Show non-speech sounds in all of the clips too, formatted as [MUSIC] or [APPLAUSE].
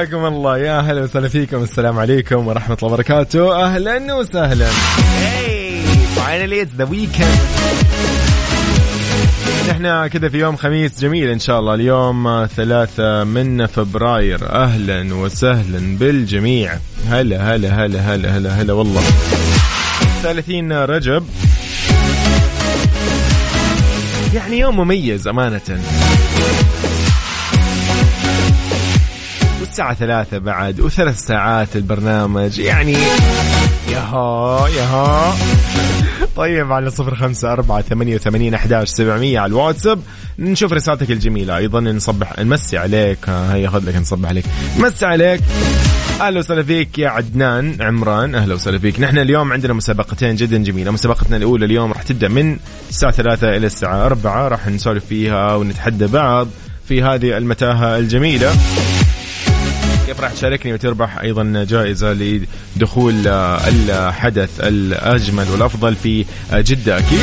حياكم الله. يا هلا وسهلا فيكم. السلام عليكم ورحمة الله وبركاته. أهلا وسهلا. Finally it's the weekend. نحن كذا في يوم خميس جميل إن شاء الله. اليوم ثلاثة من فبراير. أهلا وسهلا بالجميع. هلا هلا هلا هلا هلا هلا والله. 30 رجب. يعني يوم مميز أمانة. والساعة ثلاثة بعد وثلاث ساعات البرنامج. يعني ياها ياها طيب على صفر خمسة أربعة ثمانية وثمانين أحداش سبعمية على الواتساب. نشوف رسالتك الجميلة. أيضا نصبح نمسي عليك. آه، هيا خذ لك نصبح عليك. نمسي عليك. أهلا وسهلا فيك يا عدنان عمران. أهلا وسهلا فيك. نحن اليوم عندنا مسابقتين جدا جميلة. مسابقتنا الأولى اليوم راح تبدأ من الساعة 3 إلى الساعة 4 راح نسولف فيها ونتحدى بعض في هذه المتاهة الجميلة. كيف راح تشاركني وتربح أيضا جائزة لدخول آه، الحدث الأجمل والأفضل في آه، جدة أكيد.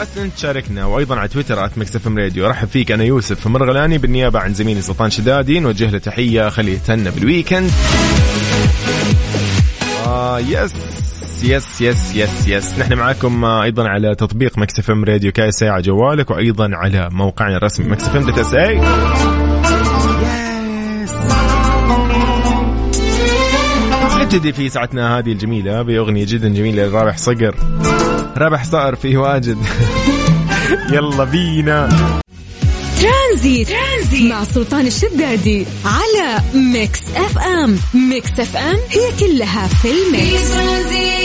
بس أنت تشاركنا وأيضا على تويتر at Mix FM Radio. أرحب فيك أنا يوسف مرغلاني بالنيابة عن زميلي سلطان شدادي نوجه له تحية خليه يتهنى بال weekend. آه yes yes yes yes yes. نحن معاكم آه، أيضا على تطبيق Mix FM Radio KSA على جوالك وأيضا على موقعنا الرسمي Mix FM اي نبتدي في ساعتنا هذه الجميلة بأغنية جدا جميلة لرابح صقر. رابح صقر فيه واجد. [LAUGHS] يلا بينا. ترانزيت. ترانزيت. مع سلطان الشدادي على Mix FM. Mix FM هي كلها في في ال mix. ترانزيت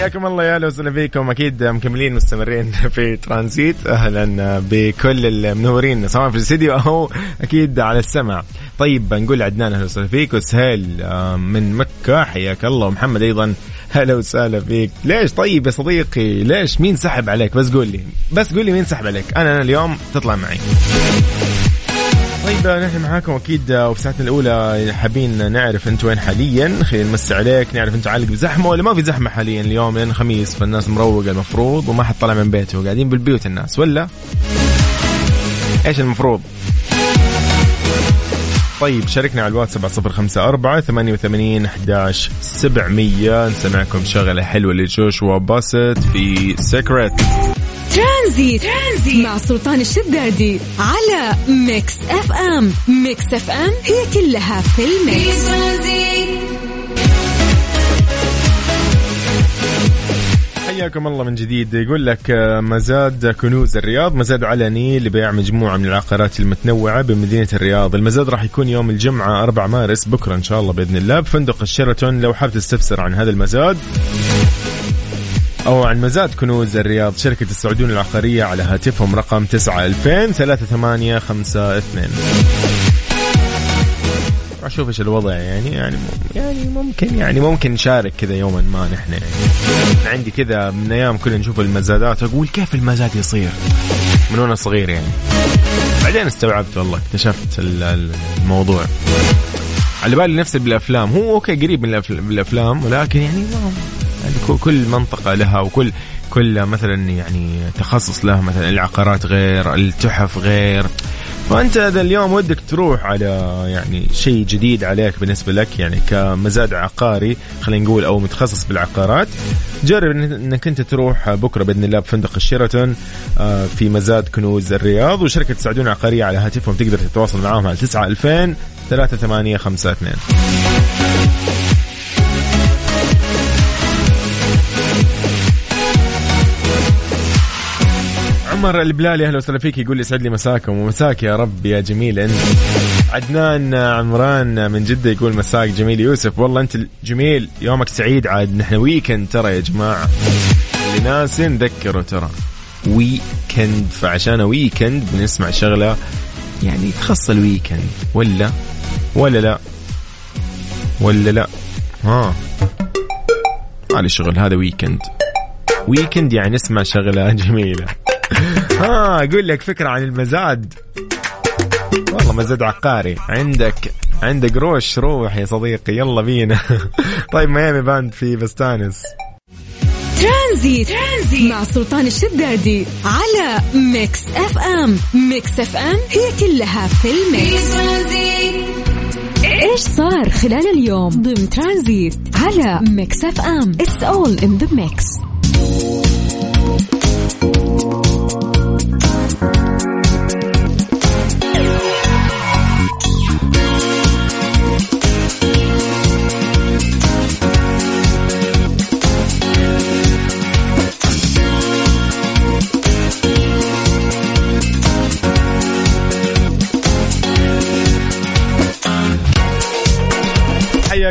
حياكم الله يا أهلا وسهلا فيكم. أكيد مكملين مستمرين [LAUGHS] في ترانزيت. أهلا بكل المنورين سواء في الاستديو أو أكيد على السمع. طيب نقول عدنان أهلا وسهلا فيك. وسهيل آه، من مكة. حياك الله. ومحمد أيضا. هلا وسهلا فيك. ليش؟ طيب يا صديقي ليش؟ مين سحب عليك؟ بس قول لي. بس قول لي مين سحب عليك. أنا أنا اليوم تطلع معي. طيب. نحن معاكم أكيد وفي ساعتنا الأولى حابين نعرف أنت وين حاليا. خلينا نمسي عليك نعرف أنت عالق بزحمة ولا ما في زحمة حاليا اليوم لأن خميس فالناس مروقه المفروض وما حد طلع من بيته. قاعدين بالبيوت الناس ولا؟ إيش المفروض؟ طيب شاركنا على الواتساب على صفر خمسة أربعة ثمانية وثمانين أحداش سبعمية. نسمعكم شغلة حلوة ل Joshua Bassett في Secret Tranzit. Tranzit مع سلطان الشدادي على Mix FM. Mix FM هي كلها في ال mix. حياكم الله من جديد. يقول لك آه، مزاد كنوز الرياض. مزاد علني لبيع مجموعة من العقارات المتنوعة بمدينة الرياض. المزاد راح يكون يوم الجمعة 4 مارس. بكرة إن شاء الله بإذن الله. بفندق الشيراتون لو حاب تستفسر عن هذا المزاد. أو عن مزاد كنوز الرياض شركة السعودون العقارية على هاتفهم رقم 9 2000 3852 أشوف إيش الوضع يعني يعني يعني ممكن يعني ممكن نشارك كذا يوما ما نحن. يعني عندي كذا من أيام كنا نشوف المزادات أقول كيف المزاد يصير؟ من وأنا صغير يعني. بعدين استوعبت والله اكتشفت ال- ال- الموضوع. على بالي نفس بالأفلام هو أوكي قريب من الافلام ولكن يعني ما يعني كل- منطقة لها وكل كل مثلا يعني تخصص لها مثلا العقارات غير التحف غير. فأنت هذا اليوم ودك تروح على يعني شيء جديد عليك بالنسبة لك يعني كمزاد عقاري خلينا نقول أو متخصص بالعقارات. جرب إنك أنت تروح بكرة بإذن الله بفندق الشيراتون آه، في مزاد كنوز الرياض وشركة سعدون العقاريه على هاتفهم تقدر تتواصل معاهم على 9 2000 3852 عموما عمر البلالي أهلا وسهلا فيك يقول يسعد لي مساكم ومساك يا رب يا جميل. انت عدنان عمران من جدة يقول مساك جميل يوسف. والله أنت جميل يومك سعيد عاد. نحن weekend ترى يا جماعة. اللي ناس نذكره ترى. weekend فعشان weekend بنسمع شغلة يعني تخص ال weekend ولا؟ ولا لا؟ ولا لا؟ ها. مالي شغل هذا weekend weekend يعني نسمع شغلة جميلة. ها أقول لك فكرة عن المزاد. والله مزاد عقاري. عندك عندك روش روح يا صديقي. يلا بينا. [LAUGHS] طيب Miami Band في بستانس. Tranzit, Tranzit مع سلطان الشدادي على Mix FM. Mix FM هي كلها في ال mix. إيش صار خلال اليوم؟ ضمن ترانزيت على Mix FM. it's all in the mix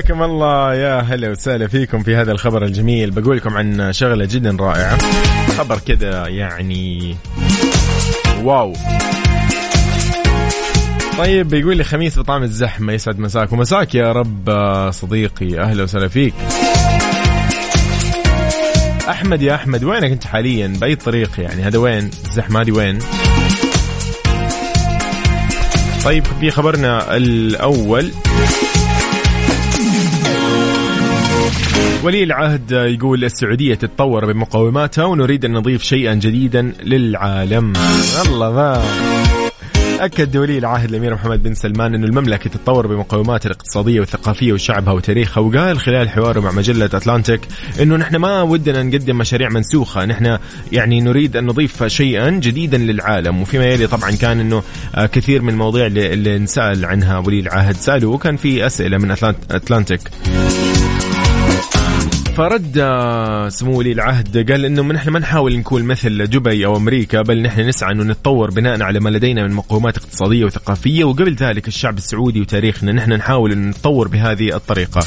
حياكم الله. يا هلا وسهلا فيكم في هذا الخبر الجميل. بقول لكم عن شغلة جدا رائعة. خبر كذا يعني واو. طيب بيقول لي خميس بطعم الزحمة يسعد مساك. ومساك يا رب صديقي. أهلا وسهلا فيك. أحمد يا أحمد وينك أنت حاليا؟ بأي طريق يعني؟ هذا وين؟ الزحمة هذه وين؟ طيب في خبرنا الأول. ولي العهد يقول السعودية تتطور بمقوماتها ونريد أن نضيف شيئا جديدا للعالم. الله ما. أكد ولي العهد الأمير محمد بن سلمان أن المملكة تتطور بمقوماتها الاقتصادية والثقافية وشعبها وتاريخها وقال خلال حواره مع مجلة أتلانتيك أنه نحن ما ودنا نقدم مشاريع منسوخة نحن يعني نريد أن نضيف شيئا جديدا للعالم. وفيما يلي طبعا كان أنه كثير من المواضيع اللي نسأل عنها ولي العهد سألوا وكان في أسئلة من أتلانتيك. فرد سمو ولي العهد قال إنه نحن ما نحاول نكون مثل دبي أو أمريكا بل نحن نسعى إنه نتطور بناء على ما لدينا من مقومات اقتصادية وثقافية وقبل ذلك الشعب السعودي وتاريخنا نحن نحاول ان نتطور بهذه الطريقة.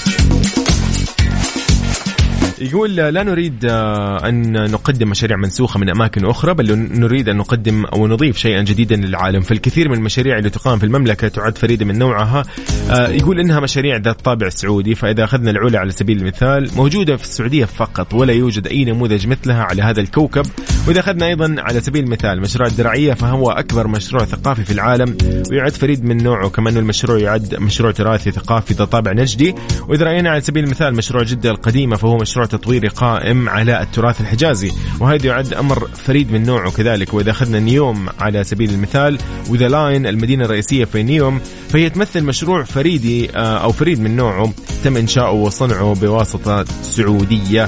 يقول لا نريد أن نقدم مشاريع منسوخة من أماكن أخرى بل نريد أن نقدم أو نضيف شيئا جديدا للعالم. فالكثير من المشاريع اللي تقام في المملكة تعد فريدة من نوعها. يقول إنها مشاريع ذات طابع سعودي فإذا أخذنا العلا على سبيل المثال موجودة في السعودية فقط ولا يوجد أي نموذج مثلها على هذا الكوكب. وإذا أخذنا أيضا على سبيل المثال مشروع الدرعية فهو أكبر مشروع ثقافي في العالم. ويعد فريد من نوعه كما أنه المشروع يعد مشروع تراثي ثقافي ذا طابع نجدي. وإذا رأينا على سبيل المثال مشروع جدة القديمة فهو مشروع تطويري قائم على التراث الحجازي وهذا يعد أمر فريد من نوعه كذلك. وإذا أخذنا نيوم على سبيل المثال و The Line المدينة الرئيسية في نيوم فهي تمثل مشروع فريدي أو فريد من نوعه تم إنشاؤه وصنعه بواسطة سعودية.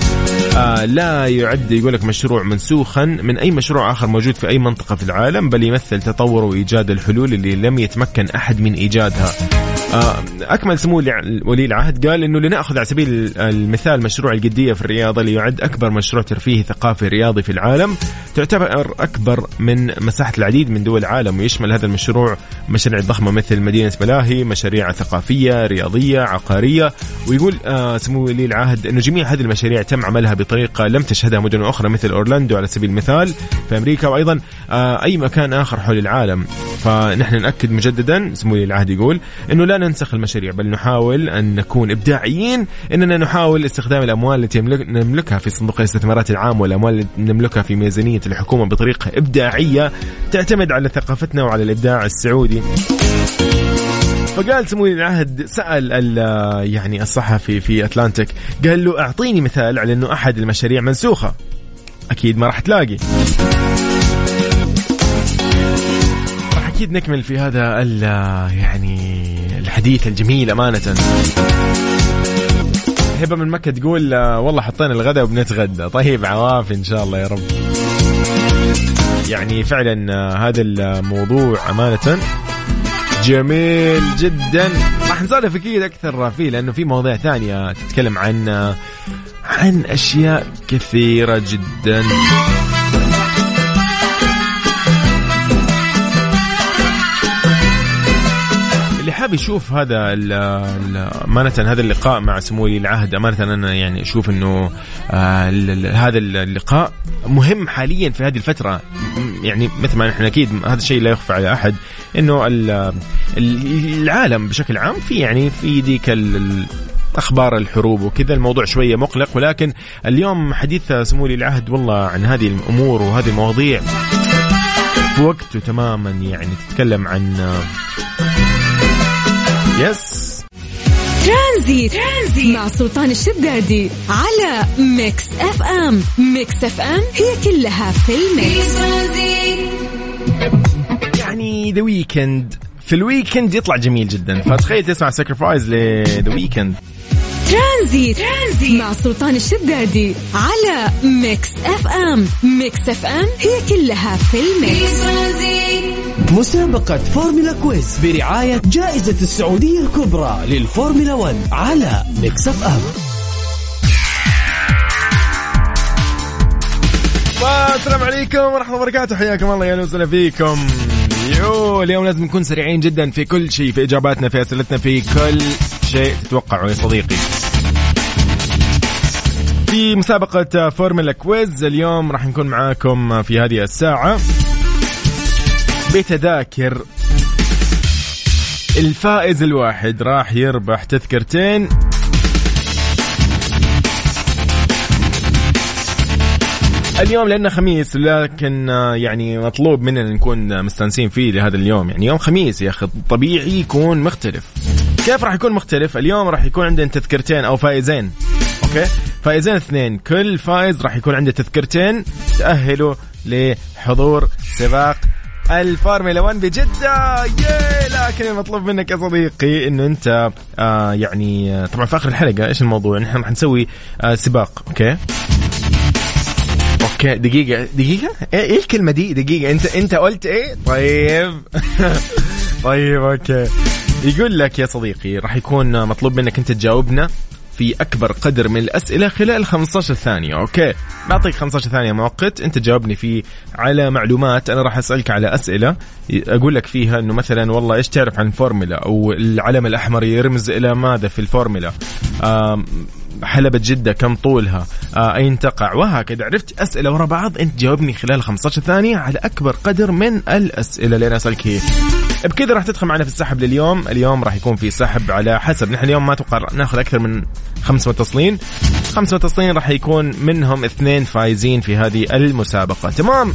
لا يعد يقول لك مشروع منسوخا من أي مشروع آخر موجود في أي منطقة في العالم بل يمثل تطور وإيجاد الحلول اللي لم يتمكن أحد من إيجادها. أكمل سمو ولي العهد قال إنه لنأخذ على سبيل المثال مشروع القديه في الرياضه اللي يعد أكبر مشروع ترفيهي ثقافي رياضي في العالم تعتبر أكبر من مساحة العديد من دول العالم ويشمل هذا المشروع مشاريع ضخمة مثل مدينة ملاهي مشاريع ثقافية رياضية عقارية ويقول آه سمو ولي العهد إنه جميع هذه المشاريع تم عملها بطريقة لم تشهدها مدن أخرى مثل أورلاندو على سبيل المثال في أمريكا وأيضا آه أي مكان آخر حول العالم. فنحن نأكد مجددا سمو ولي العهد يقول إنه لا ننسخ المشاريع بل نحاول أن نكون إبداعيين إننا نحاول استخدام الأموال التي نملكها في صندوق الاستثمارات العام والأموال التي نملكها في ميزانية الحكومة بطريقة إبداعية تعتمد على ثقافتنا وعلى الإبداع السعودي. فقال سمو العهد سأل يعني الصحفي في أتلانتيك قال له أعطيني مثال على إنه أحد المشاريع منسوخة. أكيد ما راح تلاقي. راح أكيد نكمل في هذا يعني الحديث الجميل أمانة. هبة من مكة تقول والله حطينا الغداء وبنتغدى. طيب عوافي إن شاء الله يا رب. يعني فعلا هذا الموضوع أمانة جميل جدا. راح نسولف أكيد أكثر فيه لأنه في مواضيع ثانية تتكلم عن عن أشياء كثيرة جدا. يشوف هذا ال- أمانة هذا اللقاء مع سمو ولي العهد. أمانة أنا يعني أشوف أنه آه، هذا اللقاء مهم حاليا في هذه الفترة. م- يعني مثل ما نحن أكيد هذا الشيء لا يخفى على ال- ال- العالم بشكل عام في يعني في ذيك أخبار الحروب وكذا الموضوع شوية مقلق. ولكن اليوم حديث سمو ولي العهد والله عن هذه الأمور وهذه المواضيع. في وقته تماما يعني تتكلم عن يس Tranzit, Tranzit مع سلطان الشدادي على Mix FM Mix FM هي كلها في ال mix. يعني The Weeknd في ال weekend يطلع جميل جدا. فتخيل تسمع Sacrifice ل The Weeknd Tranzit, Tranzit. مع سلطان الشدادي على Mix FM. Mix FM هي كلها في ال mix. مسابقة Formula Quiz برعاية جائزة السعودية الكبرى للفورمولا 1 على Mix FM. السلام عليكم ورحمة الله وبركاته. حياكم الله يا وسهلا فيكم. يو اليوم لازم نكون سريعين جدا في كل شيء في إجاباتنا في أسئلتنا في كل شيء تتوقعوا يا صديقي. في مسابقة Formula Quiz اليوم راح نكون معاكم في هذه الساعة. بتذاكر. الفائز الواحد راح يربح تذكرتين. اليوم لأنه خميس لكن آه، يعني مطلوب مننا نكون مستانسين فيه لهذا اليوم. يعني يوم خميس يا أخي طبيعي يكون مختلف. كيف راح يكون مختلف؟ اليوم راح يكون عندنا تذكرتين أو فائزين أوكي؟ فائزين اثنين. كل فائز راح يكون عنده تذكرتين تأهلوا لحضور سباق الفورمولا 1 بجدة. yay! لكن المطلوب منك يا صديقي إنه أنت آه يعني آه، طبعا في آخر الحلقة إيش الموضوع؟ نحن راح نسوي آه سباق okay؟ okay دقيقة دقيقة؟ إيه إيه الكلمة دي؟ دقيقة أنت أنت قلت إيه؟ طيب. [LAUGHS] طيب okay. يقول لك يا صديقي راح يكون مطلوب منك أنت تجاوبنا في أكبر قدر من الأسئلة خلال 15 ثانية okay؟ بعطيك 15 ثانية مؤقت أنت تجاوبني فيه على معلومات أنا راح أسألك على أسئلة أقول لك فيها إنه مثلا والله إيش تعرف عن الفورمولا أو العلم الأحمر يرمز إلى ماذا في الفورمولا؟ حلبة جدة كم طولها؟ آه أين تقع؟ وهكذا. عرفت أسئلة ورا بعض؟ أنت جاوبني خلال 15 ثانية على أكبر قدر من الأسئلة. اللي أنا أسألك هي. بكذا راح تدخل معنا في السحب لليوم. اليوم راح يكون في سحب على حسب. نحن اليوم ما أتوقع ناخذ أكثر من خمس متصلين. خمس متصلين راح يكون منهم اثنين فايزين في هذه المسابقة. تمام؟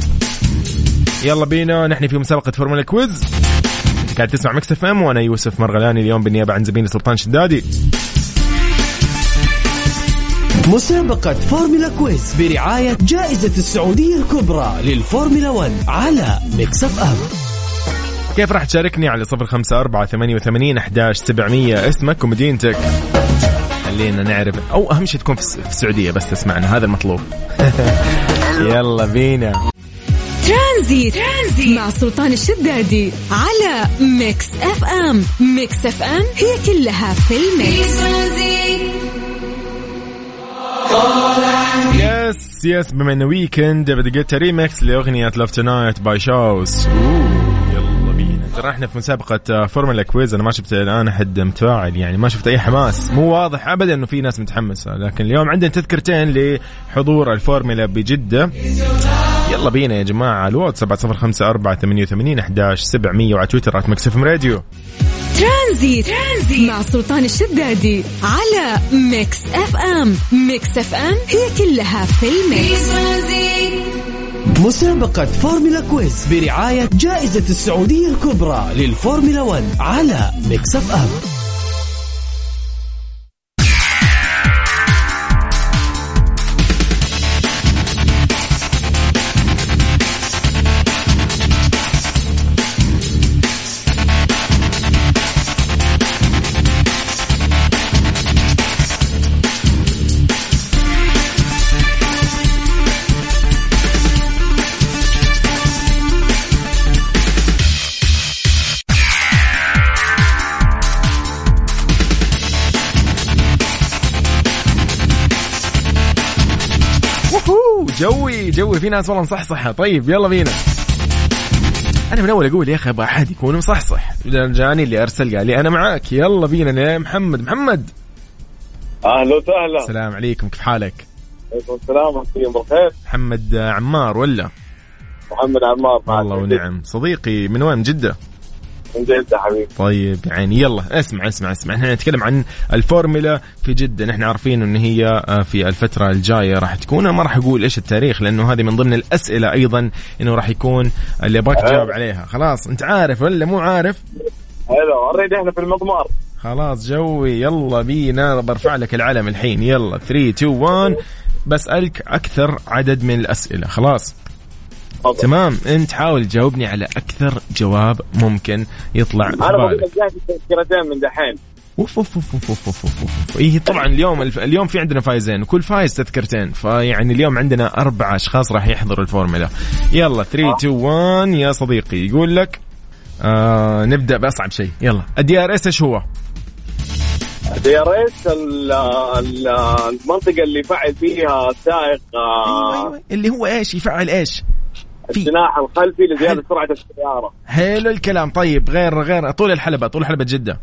يلا بينا. نحن في مسابقة Formula Quiz. قاعد تسمع Mix FM وأنا يوسف مرغلاني. اليوم بالنيابة عن زميلي سلطان شدادي. مسابقة Formula Quiz برعاية جائزة السعودية الكبرى للفورمولا 1 على Mix FM كيف راح تشاركني على صفر خمسة أربعة ثمانية وثمانين أحداش سبعمية؟ اسمك ومدينتك. خلينا نعرف. أو أهم شيء تكون في الس- في السعودية بس تسمعنا هذا المطلوب. [LAUGHS] يلا بينا. Tranzit, Tranzit مع سلطان الشدادي على Mix FM Mix FM هي كلها في في ال mix. Tranzit yes yes بما إنه weekend بدي قلت ريمكس لأغنية Love Tonight by Shouse يلا بينا. ترى إحنا في مسابقة آه، Formula Quiz أنا ما شفت الآن احد متفاعل يعني ما شفت أي حماس. مو واضح ابدا إنه في ناس متحمسة لكن اليوم عندنا تذكرتين لحضور الفورمولا بجدة. يلا بينا يا جماعة على الواتس 7054 88 11 700 وعلى تويتر at Mix FM Radio Tranzit, Tranzit مع سلطان الشدادي على Mix FM. Mix FM هي كلها في ال mix. مسابقة Formula Quiz برعاية جائزة السعودية الكبرى للفورمولا 1 على Mix FM. في ناس والله مصحصحة. طيب يلا بينا. أنا من أول أقول يا أخي أبغى أحد يكون مصحصح. جاني اللي أرسل قال لي أنا معاك. يلا بينا يا محمد. محمد. أهلا وسهلا. السلام عليكم. كيف حالك؟ عليكم السلام. ورحمة بالخير محمد عمار ولا؟ محمد عمار. والله ونعم. صديقي من وين؟ من جدة. حبيبي. طيب يعني يلا اسمع اسمع اسمع. إحنا نتكلم عن الفورمولا في جدة. نحن عارفين إن هي آه، في الفترة الجاية راح تكون. ما راح أقول إيش التاريخ لأنه هذه من ضمن الأسئلة أيضا إنه راح يكون اللي ابغاك تجاوب عليها. خلاص أنت عارف ولا مو عارف؟ هلا already إحنا في المضمار. خلاص جوي. يلا بينا. برفع لك العلم الحين. يلا 3 2 1 بسألك أكثر عدد من الأسئلة. خلاص. okay. تمام. انت حاول تجاوبني على أكثر جواب ممكن يطلع في أنا بالك تذكرتين من دحين. اوف اوف اوف اوف اوف اوف اوف أوف, أوف. إيه طبعا اليوم الف... اليوم في عندنا فايزين. وكل فايز تذكرتين. فيعني اليوم عندنا أربع أشخاص راح يحضروا الفورمولا. يلا 3 2 1 يا صديقي يقول لك آه نبدأ بأصعب شيء. يلا. ال DRS إيش هو؟ ال DRS المنطقة اللي يفعل فيها السائق آه... أيوة، أيوة. اللي هو إيش؟ يفعل إيش؟ في الجناح الخلفي حلو. لزيادة سرعة السيارة حلو الكلام طيب غير غير طول الحلبة طول حلبة جدة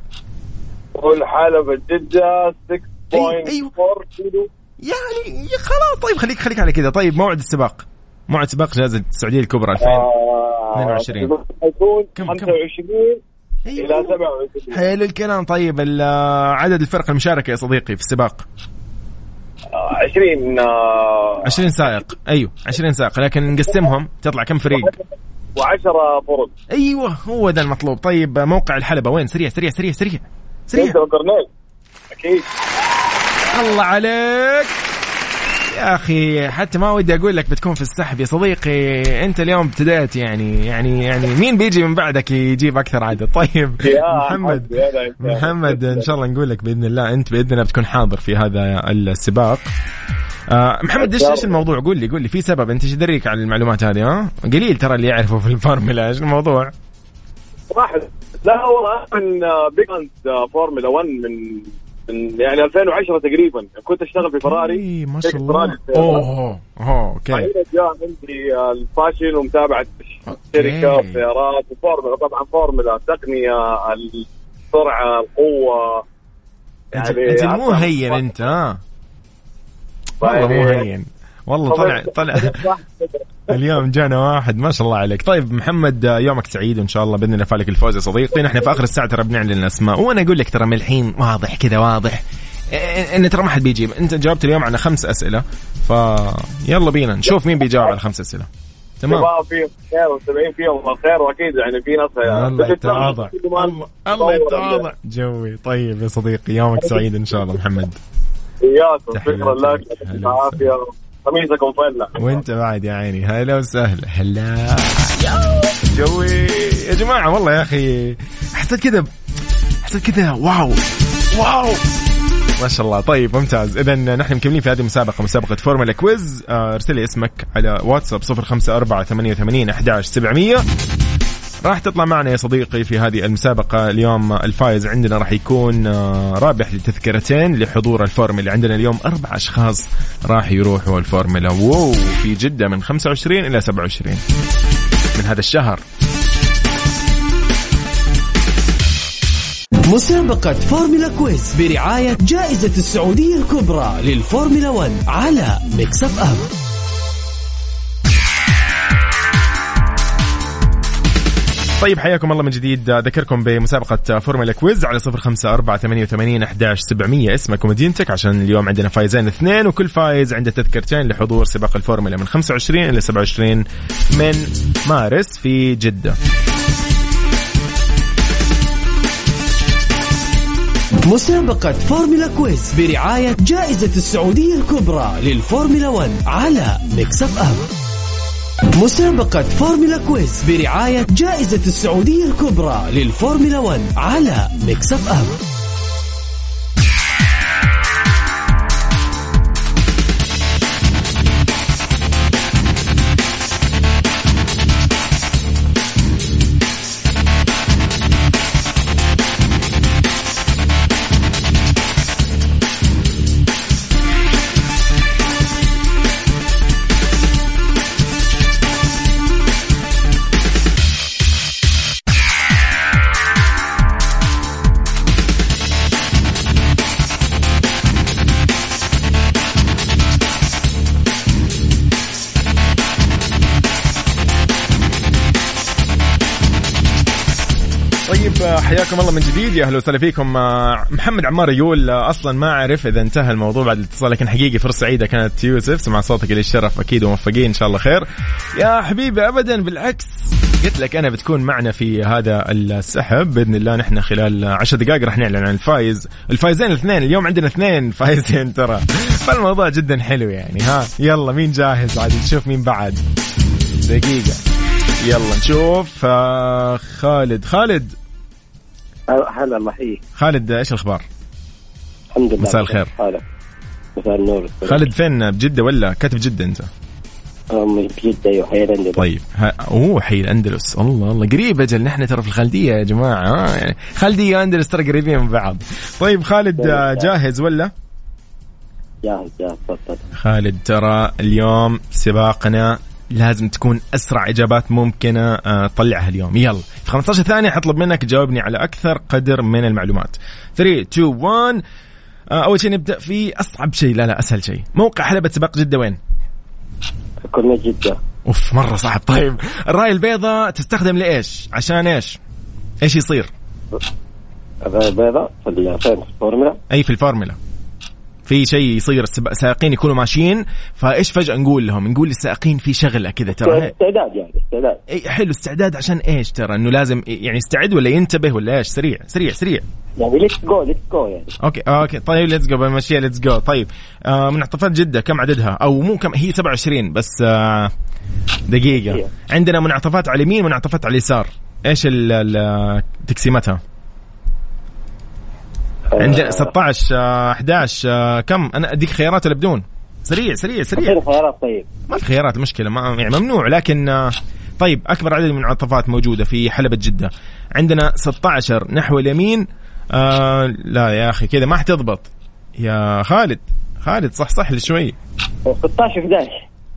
كل حلبة جدة 6.4 أيوة. كيلو يعني خلاص طيب خليك خليك على كذا طيب موعد السباق موعد سباق جائزة السعودية الكبرى 2000 آه، 22. حيكون كم- كم؟ 25 إلى أيوة. 27 حلو الكلام طيب عدد الفرق المشاركة يا صديقي في السباق 20 آه، 20 سائق. أيوه 20 سائق. لكن نقسمهم. تطلع كم فريق؟ و10 فرق. أيوه هو ده المطلوب. طيب موقع الحلبة وين؟ سريع سريع سريع سريع سريع. أكيد. الله عليك. يا أخي حتى ما ودي أقول لك بتكون في السحب يا صديقي. أنت اليوم ابتدأت يعني يعني يعني مين بيجي من بعدك يجيب أكثر عدد؟ طيب محمد. محمد إن شاء الله نقول لك بإذن الله أنت بإذن الله بتكون حاضر في هذا السباق. آه محمد إيش إيش الموضوع؟ قول لي قول لي في سبب. أنت إيش دريك على المعلومات هذه ها؟ قليل ترى اللي يعرفوا في الفورمولا. إيش الموضوع؟ واحد. لا هو من بيج فورمولا 1 من من يعني 2010 تقريبا. كنت أشتغل في فراري. إيه، ما شركة شاء الله. أوه أوه أوكي. جاء عندي الفاشن ومتابعة الشركة. والسيارات وفورمولا طبعا فورمولا التقنية السرعة القوة. يعني أنت مو هين أنت ها؟ والله مو هين. والله طلع طلع. [LAUGHS] [LAUGHS] اليوم جانا واحد ما شاء الله عليك. طيب محمد آه، يومك سعيد وإن شاء الله بإذن الله فالك الفوز يا صديقي. نحن في آخر الساعة ترى بنعلن الأسماء. وأنا أقول لك ترى من الحين واضح كذا واضح. إيه، إن ترى ما حد بيجيب. أنت جاوبت اليوم على خمس أسئلة فيلا بينا نشوف مين بيجاوب على خمس أسئلة. تمام؟ شباب فيهم خير والسبعين فيهم الخير وأكيد يعني في ناس الله يتواضع. الله يتواضع. جوي. طيب يا صديقي يومك سعيد إن شاء الله محمد. إياكم. شكرا لك. يعطيك العافية. قميصكم فلة. وانت بعد يا عيني هلا وسهلا. هلا. جوي. يا جماعة والله يا أخي حسيت كذا حسيت كذا wow wow. ما شاء الله. طيب ممتاز. إذا نحن مكملين في هذه المسابقة مسابقة فورمولا quiz. آه، ارسل لي اسمك على واتساب 054 88 11 700 راح تطلع معنا يا صديقي في هذه المسابقة. اليوم الفائز عندنا راح يكون آه، رابح لتذكرتين لحضور الفورمولا عندنا اليوم أربع أشخاص راح يروحوا الفورمولا وو في جدة من 25 إلى 27 من هذا الشهر. مسابقة فورمولا quiz برعاية جائزة السعودية الكبرى للفورمولا 1 على Mix FM. طيب حياكم الله من جديد. ذكركم بمسابقة فورمولا quiz على صفر خمسة أربعة ثمانية وثمانين أحداش سبعمية. اسمك ومدينتك عشان اليوم عندنا فايزين اثنين وكل فايز عنده تذكرتين لحضور سباق الفورمولا من 25 إلى 27 من مارس في جدة. مسابقة فورمولا quiz برعاية جائزة السعودية الكبرى للفورمولا 1 على Mix FM. مسابقة فورمولا quiz برعاية جائزة السعودية الكبرى للفورمولا 1 على Mix F حياكم الله من جديد. يا أهلا وسهلا فيكم. آه، محمد عمار يقول آه، أصلا ما أعرف إذا انتهى الموضوع بعد الاتصال لكن حقيقي فرصة سعيدة كانت يوسف. سمع صوتك اللي الشرف أكيد وموفقين إن شاء الله خير. يا حبيبي ابدا بالعكس. قلت لك أنا بتكون معنا في هذا السحب. بإذن الله نحن خلال عشر دقائق راح نعلن عن الفايز. الفايزين الاثنين اليوم عندنا اثنين فايزين ترى. فالموضوع جدا حلو يعني ها؟ يلا مين جاهز؟ عاد نشوف مين بعد. دقيقة. يلا نشوف آه، خالد. خالد! هلا الله يحييك. خالد إيش الأخبار؟ الحمد لله. مساء الخير. هلا مساء النور. خالد فين؟ بجدة ولا كاتب جدة أنت؟ جدة أيوه حي الأندلس. طيب. ها أوه حي الأندلس. الله الله. قريب أجل نحن ترى في الخالديه يا جماعة. ها يعني خالديه وأندلس ترى قريبين من بعض. طيب خالد آه، جاهز ولا؟ جاهز جاهز خالد ترى اليوم سباقنا لازم تكون أسرع إجابات ممكنة آه، طلعها اليوم. يلا. في 15 ثانية حطلب منك تجاوبني على أكثر قدر من المعلومات. 3 2 1 آه، أول شيء نبدأ في أصعب شيء. لا لا أسهل شيء. موقع حلبة سباق جدة وين؟ كنا جدة. أوف مرة صعب. طيب. الرايه البيضاء تستخدم لإيش؟ عشان إيش؟ إيش يصير؟ الراية البيضاء في الفورمولا. أي في الفورمولا. في شيء يصير السائقين يكونوا ماشيين فايش فجأة نقول لهم؟ نقول للسائقين في شغلة كذا ترى استعداد يعني استعداد. إي حلو استعداد عشان إيش ترى؟ إنه لازم يعني يستعد ولا ينتبه ولا إيش؟ سريع سريع سريع. يعني let's go let's go يعني. okay okay طيب let's go بنمشيها let's go طيب آه منعطفات جدة كم عددها؟ أو مو كم هي 27 بس آه دقيقة. إيه. عندنا منعطفات على اليمين منعطفات على اليسار. إيش تقسيمتها؟ عندنا 16 آه 11 آه كم؟ أنا أديك خيارات ولا بدون سريع سريع سريع. خيارات طيب. ما في خيارات مشكلة ما يعني ممنوع لكن آه، طيب أكبر عدد من المنعطفات موجودة في حلبة جدة. عندنا 16 نحو اليمين آه لا يا أخي كذا ما حتضبط. يا خالد خالد صح صح لي شوي. 16 11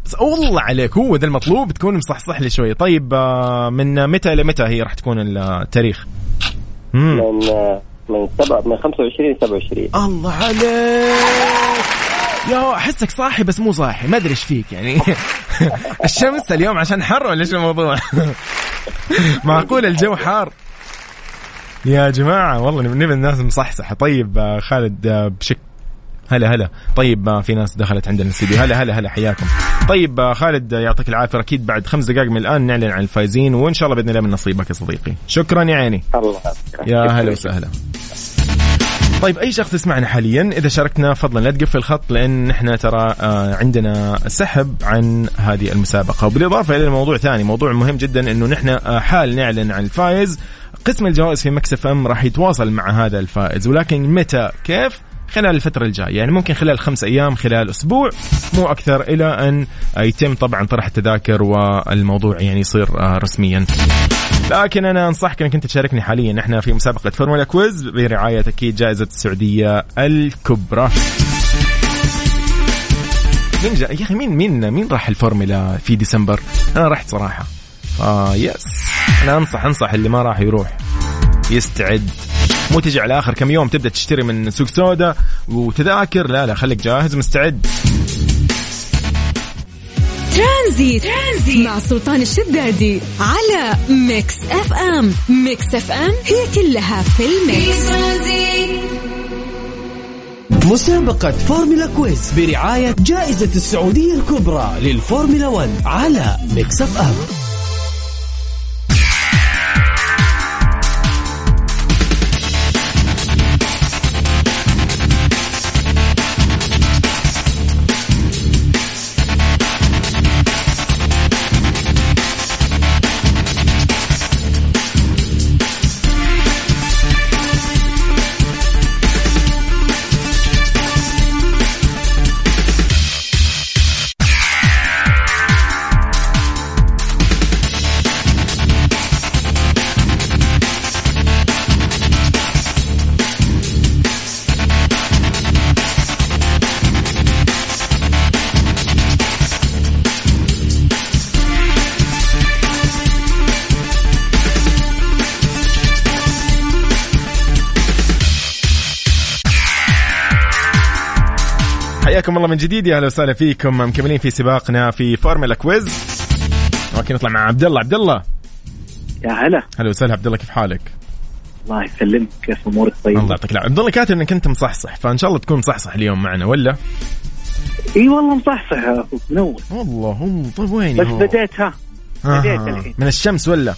بس والله عليك هو ذا المطلوب تكون مصحصح لي شوي. طيب آه من متى لمتى هي راح تكون التاريخ؟ مم. من من سبعة من 25 27 الله عليك. يا أحسك صاحي بس مو صاحي ما أدري إيش فيك يعني. [LAUGHS] الشمس اليوم عشان حر ولا إيش الموضوع؟ [LAUGHS] معقول الجو حار. يا جماعة والله نبي الناس مصحصحة. طيب آه، خالد آه، بشك هلا هلا. طيب آه، في ناس دخلت عندنا الاستديو هلا هلا هلا حياكم. طيب آه، خالد آه، يعطيك العافية. أكيد بعد خمس دقائق من الآن نعلن عن الفايزين وإن شاء الله بإذن الله من نصيبك يا صديقي. شكرا يا عيني. الله يا هلا وسهلا. طيب أي شخص يسمعنا حاليا؟ إذا شاركنا فضلا لا تقفل الخط لأن نحن ترى عندنا سحب عن هذه المسابقة. وبالإضافة إلى موضوع ثاني موضوع مهم جدا إنه نحن حال نعلن عن الفائز قسم الجوائز في Mix FM راح يتواصل مع هذا الفائز. ولكن متى؟ كيف؟ خلال الفترة الجاية. يعني ممكن خلال خمس أيام خلال أسبوع مو أكثر إلى أن يتم طبعا طرح التذاكر والموضوع يعني يصير آه، رسميا. لكن أنا أنصحك إنك أنت تشاركني حاليا. إحنا في مسابقة فورمولا quiz برعاية أكيد جائزة السعودية الكبرى. مين جا... يا أخي مين مين مين راح الفورمولا في ديسمبر؟ أنا رحت صراحة. آه yes. أنا أنصح أنصح اللي ما راح يروح. يستعد. مو تجي على آخر كم يوم تبدأ تشتري من سوق سودا وتذاكر. لا لا خليك جاهز مستعد ترانزيت. ترانزيت مع سلطان الشدادي على Mix FM. Mix FM هي كلها في ال mix. مسابقة فورمولا quiz برعاية جائزة السعودية الكبرى للفورمولا 1 على Mix FM. من جديد. يا أهلا وسهلا فيكم. مكملين في سباقنا في فورمولا quiz. okay نطلع مع عبد الله. عبد الله. يا هلا. هلا وسهلا. عبد الله كيف حالك؟ الله يسلمك. كيف أمورك؟ طيبه الله يعطيك العافية. عبد الله كاتب إنك أنت مصحصح فإن شاء الله تكون مصحصح اليوم معنا ولا؟ إي والله مصحصح منور. والله هم طيب وين بس هو؟ بديت ها. آه، بديت الحين. من الشمس ولا؟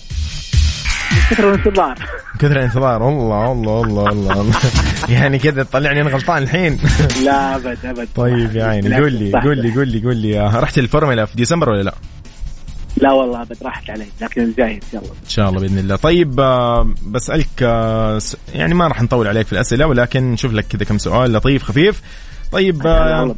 كثر الانتظار. كثر الانتظار. الله الله الله الله, الله. [LAUGHS] يعني كذا تطلعني أنا غلطان الحين. [LAUGHS] لا أبد أبد. طيب يا عيني قول لي. قول لي قول لي قول لي. رحت الفورمولا في ديسمبر ولا لا؟ لا والله أبد راحت علي. لكن الجاي ان شاء الله إن شاء الله بإذن الله. طيب آه، بسألك آه، يعني ما راح نطول عليك في الأسئلة ولكن نشوف لك كذا كم سؤال لطيف خفيف. طيب آه،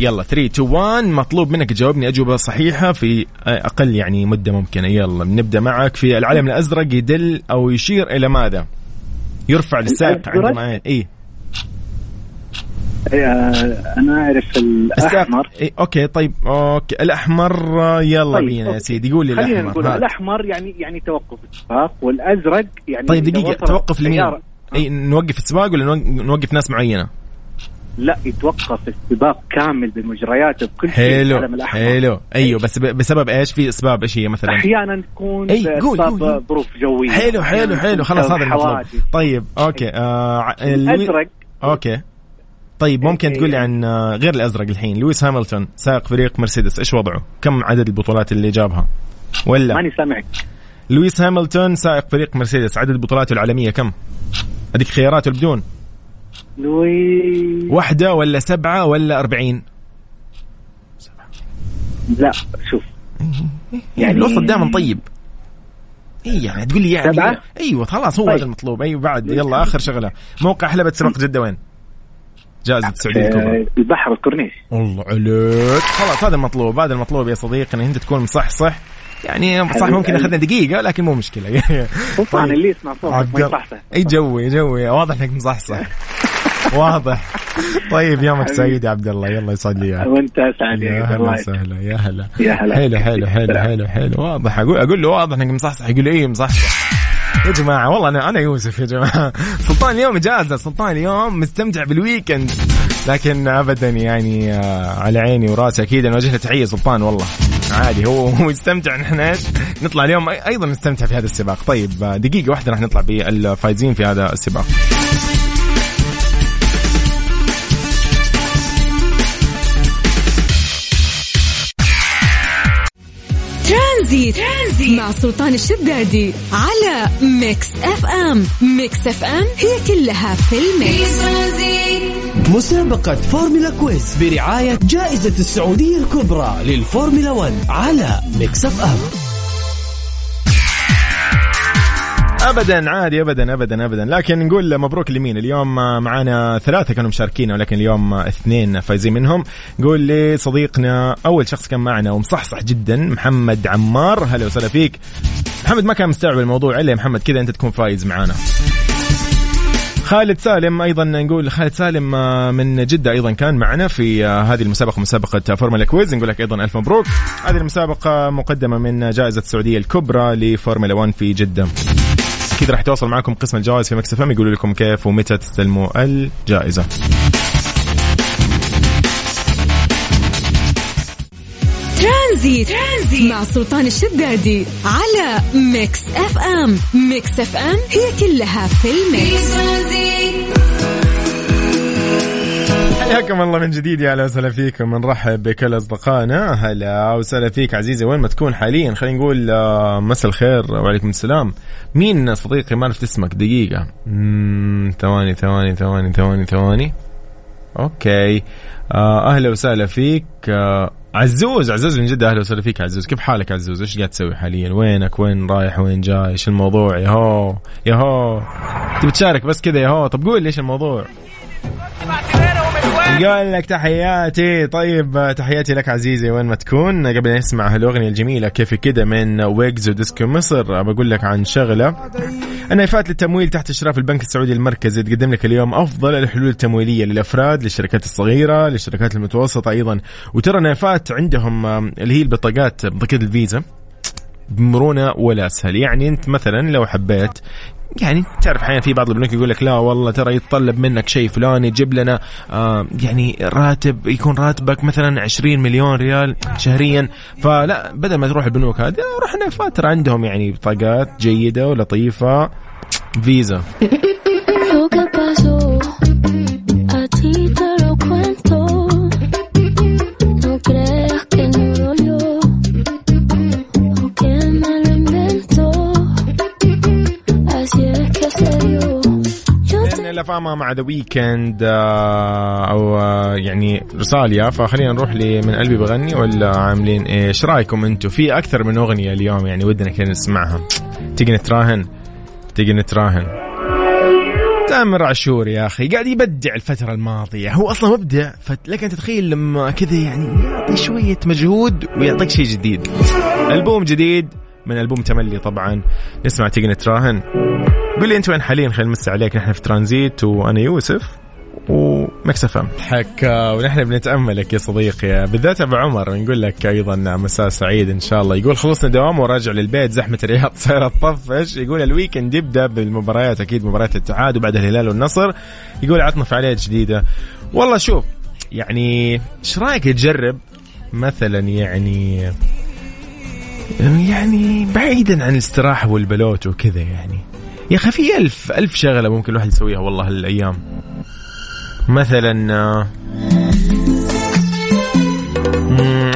يلا 3 2 1 مطلوب منك تجاوبني أجوبة صحيحة في أقل يعني مدة ممكنة يلا نبدأ معك في العلم الأزرق يدل أو يشير إلى ماذا؟ يرفع الأزرق؟ عندما اي آه، أنا أعرف الأحمر إيه okay طيب okay الأحمر آه، يلا طيب، بينا يا. سيدي قول لي الأحمر نقول. الأحمر يعني يعني توقف السباق والأزرق يعني طيب دقيقة توقف لمين؟ اي نوقف السباق ولا نوق- نوقف ناس معينة؟ لا يتوقف السباق كامل بمجرياته بكل شيء حلو العلم الأحمر. حلو أيوه بس بسبب إيش؟ في اسباب إيش هي مثلا؟ أحيانا تكون أي، قول، قول. ظروف جوية حلو حلو حلو خلاص هذا المطلوب. طيب okay آه الأزرق okay طيب ممكن. تقول لي عن آه، غير الأزرق الحين Lewis Hamilton سائق فريق مرسيدس إيش وضعه؟ كم عدد البطولات اللي جابها؟ ولا ماني سامعك Lewis Hamilton سائق فريق مرسيدس عدد بطولاته العالمية كم؟ أديك خيارات بدون واحدة ولا سبعة ولا أربعين؟ لا شوف. [LAUGHS] يعني الوسط دائما طيب. اي يعني تقول لي يعني سبعة؟ أيوه خلاص هو طيب. هذا المطلوب. أيوه بعد يلا آخر شغلة. موقع حلبة سباق جدة وين؟ جائزة السعودية الكبرى آه، البحر الكورنيش. الله عليك. خلاص هذا المطلوب. هذا المطلوب يا صديقي إن أنت تكون مصحصح يعني صح ممكن. أخذنا دقيقة لكن مو مشكلة. [LAUGHS] طبعا اللي يسمع صوتك ما يصحصح. إي جوي جوي. واضح إنك مصحصح. [LAUGHS] [LAUGHS] واضح. طيب يومك سعيد يا عبد الله. يلا يسعد لي اياك وانت اسعد يا هلا وسهلا. يا هلا. يا هلا. حلو حلو حلو حلو حلو. واضح. أقول أقول له واضح إنك مصحصح. يقول لي إيه مصحصح؟ يا جماعة والله أنا أنا يوسف يا جماعة. [LAUGHS] سلطان اليوم إجازة سلطان اليوم مستمتع بال weekend لكن أبدا يعني آه، على عيني وراسي أكيد نوجه له تحية سلطان والله. عادي هو هو يستمتع. نحن إيش؟ نطلع اليوم أيضا نستمتع في هذا السباق. طيب آه، دقيقة واحدة راح نطلع بالفايزين في هذا السباق. Transit. Transit. مع سلطان الشدادي على Mix FM. Mix FM هي كلها في ال mix. مسابقة Formula Quiz برعاية جائزة السعودية الكبرى للفورمولا 1 على ميكس اف ام. ابدا عادي ابدا ابدا ابدا. لكن نقول مبروك لمين؟ اليوم معانا ثلاثة كانوا مشاركين ولكن اليوم اثنين فايزين منهم. نقول لصديقنا أول شخص كان معنا ومصحصح جدا محمد عمار. هلا وسهلا فيك. محمد ما كان مستوعب الموضوع إلا يا محمد كذا أنت تكون فايز معانا. خالد سالم أيضا نقول خالد سالم من جدة أيضا كان معنا في هذه المسابقة مسابقة Formula Quiz. نقول لك أيضا ألف مبروك. هذه المسابقة مقدمة من جائزة السعودية الكبرى لفورمولا 1 في جدة. أكيد راح يتواصل معكم قسم الجوائز في Mix FM يقولوا لكم كيف ومتى تستلموا الجائزة. Transit. Transit. مع سلطان الشدادي على Mix FM. Mix FM هي كلها في ال mix. حياكم الله من جديد يا أهلا وسهلا فيكم. نرحب بكل أصدقائنا. هلا وسهلا فيك عزيزي وين ما تكون حاليا؟ خلينا نقول آه، مساء الخير وعليكم السلام. مين صديقي؟ ما عرفت اسمك. دقيقة. مم، ثواني ثواني ثواني ثواني ثواني. Okay. آه، أهلا وسهلا فيك. آه، عزوز عزوز من جدة أهلا وسهلا فيك عزوز. كيف حالك عزوز؟ إيش قاعد تسوي حاليا؟ وينك؟ وين رايح؟ وين جاي إيش الموضوع يا هو يا هو تبي تشارك بس كذا يا هو طب قول لي إيش الموضوع؟ قال لك تحياتي. طيب تحياتي لك عزيزي وين ما تكون. قبل أن نسمع هالأغنية الجميلة كيف كده من ويجز وديسكو مصر بقول لك عن شغلة. النايفات للتمويل تحت إشراف البنك السعودي المركزي تقدم لك اليوم أفضل الحلول التمويلية للأفراد للشركات الصغيرة للشركات المتوسطة أيضا. وترى نايفات عندهم آه، اللي هي البطاقات بطاقات الفيزا. بمرونه ولا أسهل. يعني أنت مثلا لو حبيت يعني تعرف أحيانا في بعض البنوك يقول لك لا والله ترى يتطلب منك شيء فلاني جيب لنا آه يعني راتب يكون راتبك مثلا 20 مليون ريال شهريا. فلا بدل ما تروح البنوك هذه روح نفات ترى عندهم يعني بطاقات جيدة ولطيفة. فيزا. [LAUGHS] الافاما مع ذا ويكند أو آه، يعني رساليا. فخلينا نروح لي من قلبي بغني ولا عاملين إيش رأيكم أنتم في أكثر من أغنية اليوم يعني ودنا كذا نسمعها. تيجي نتراهن؟ تيجي نتراهن. تامر عاشور يا أخي قاعد يبدع الفترة الماضية. هو أصلا مبدع فلك انت تتخيل لما كذا يعني يعطي شوية مجهود ويعطيك شيء جديد. ألبوم جديد من ألبوم تملي طبعا. نسمع تيجي نتراهن. قول لي انت وين حاليا؟ خلينا نمسي عليك. نحن في ترانزيت وأنا يوسف و Mix FM. حك ونحن بنتأملك يا صديقي. بالذات أبو عمر نقول لك أيضا مساء سعيد إن شاء الله. يقول خلصنا دوام وراجع للبيت. زحمة الرياض صايرة تطفش. يقول ال weekend يبدأ بالمباريات أكيد مباريات الاتحاد وبعدها الهلال والنصر. يقول عطنا فعاليات جديدة. والله شوف يعني إيش رأيك تجرب مثلا يعني يعني بعيدا عن الاستراحة والبلوت وكذا يعني؟ يا أخي في ألف ألف شغلة ممكن الواحد يسويها والله هالايام مثلا آه،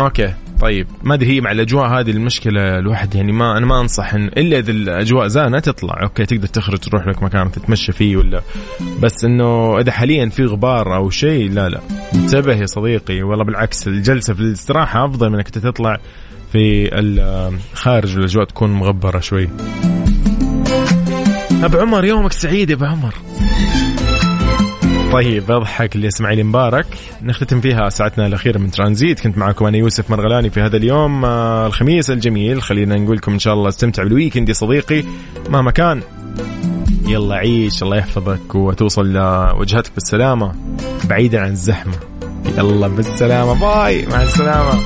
okay طيب. ما أدري هي مع الأجواء هذه المشكلة الواحد يعني ما أنا ما أنصح إن إلا إذا الأجواء زانه تطلع. okay تقدر تخرج تروح لك مكان تتمشى فيه ولا بس إنه إذا حاليا في غبار أو شيء لا لا. انتبه يا صديقي والله بالعكس الجلسة في الاستراحة أفضل من إنك تطلع في ال- خارج الأجواء تكون مغبرة شوي. أبو عمر يومك سعيد يا أبو عمر. طيب أضحك لي مبارك. نختتم فيها ساعتنا الأخيرة من ترانزيت. كنت معكم أنا يوسف مرغلاني في هذا اليوم آه، الخميس الجميل. خلينا نقول لكم إن شاء الله استمتع بالويكند يا صديقي. مهما كان يلا عيش الله يحفظك وتوصل لوجهتك بالسلامة بعيدا عن الزحمة. يلا بالسلامة. باي مع السلامة.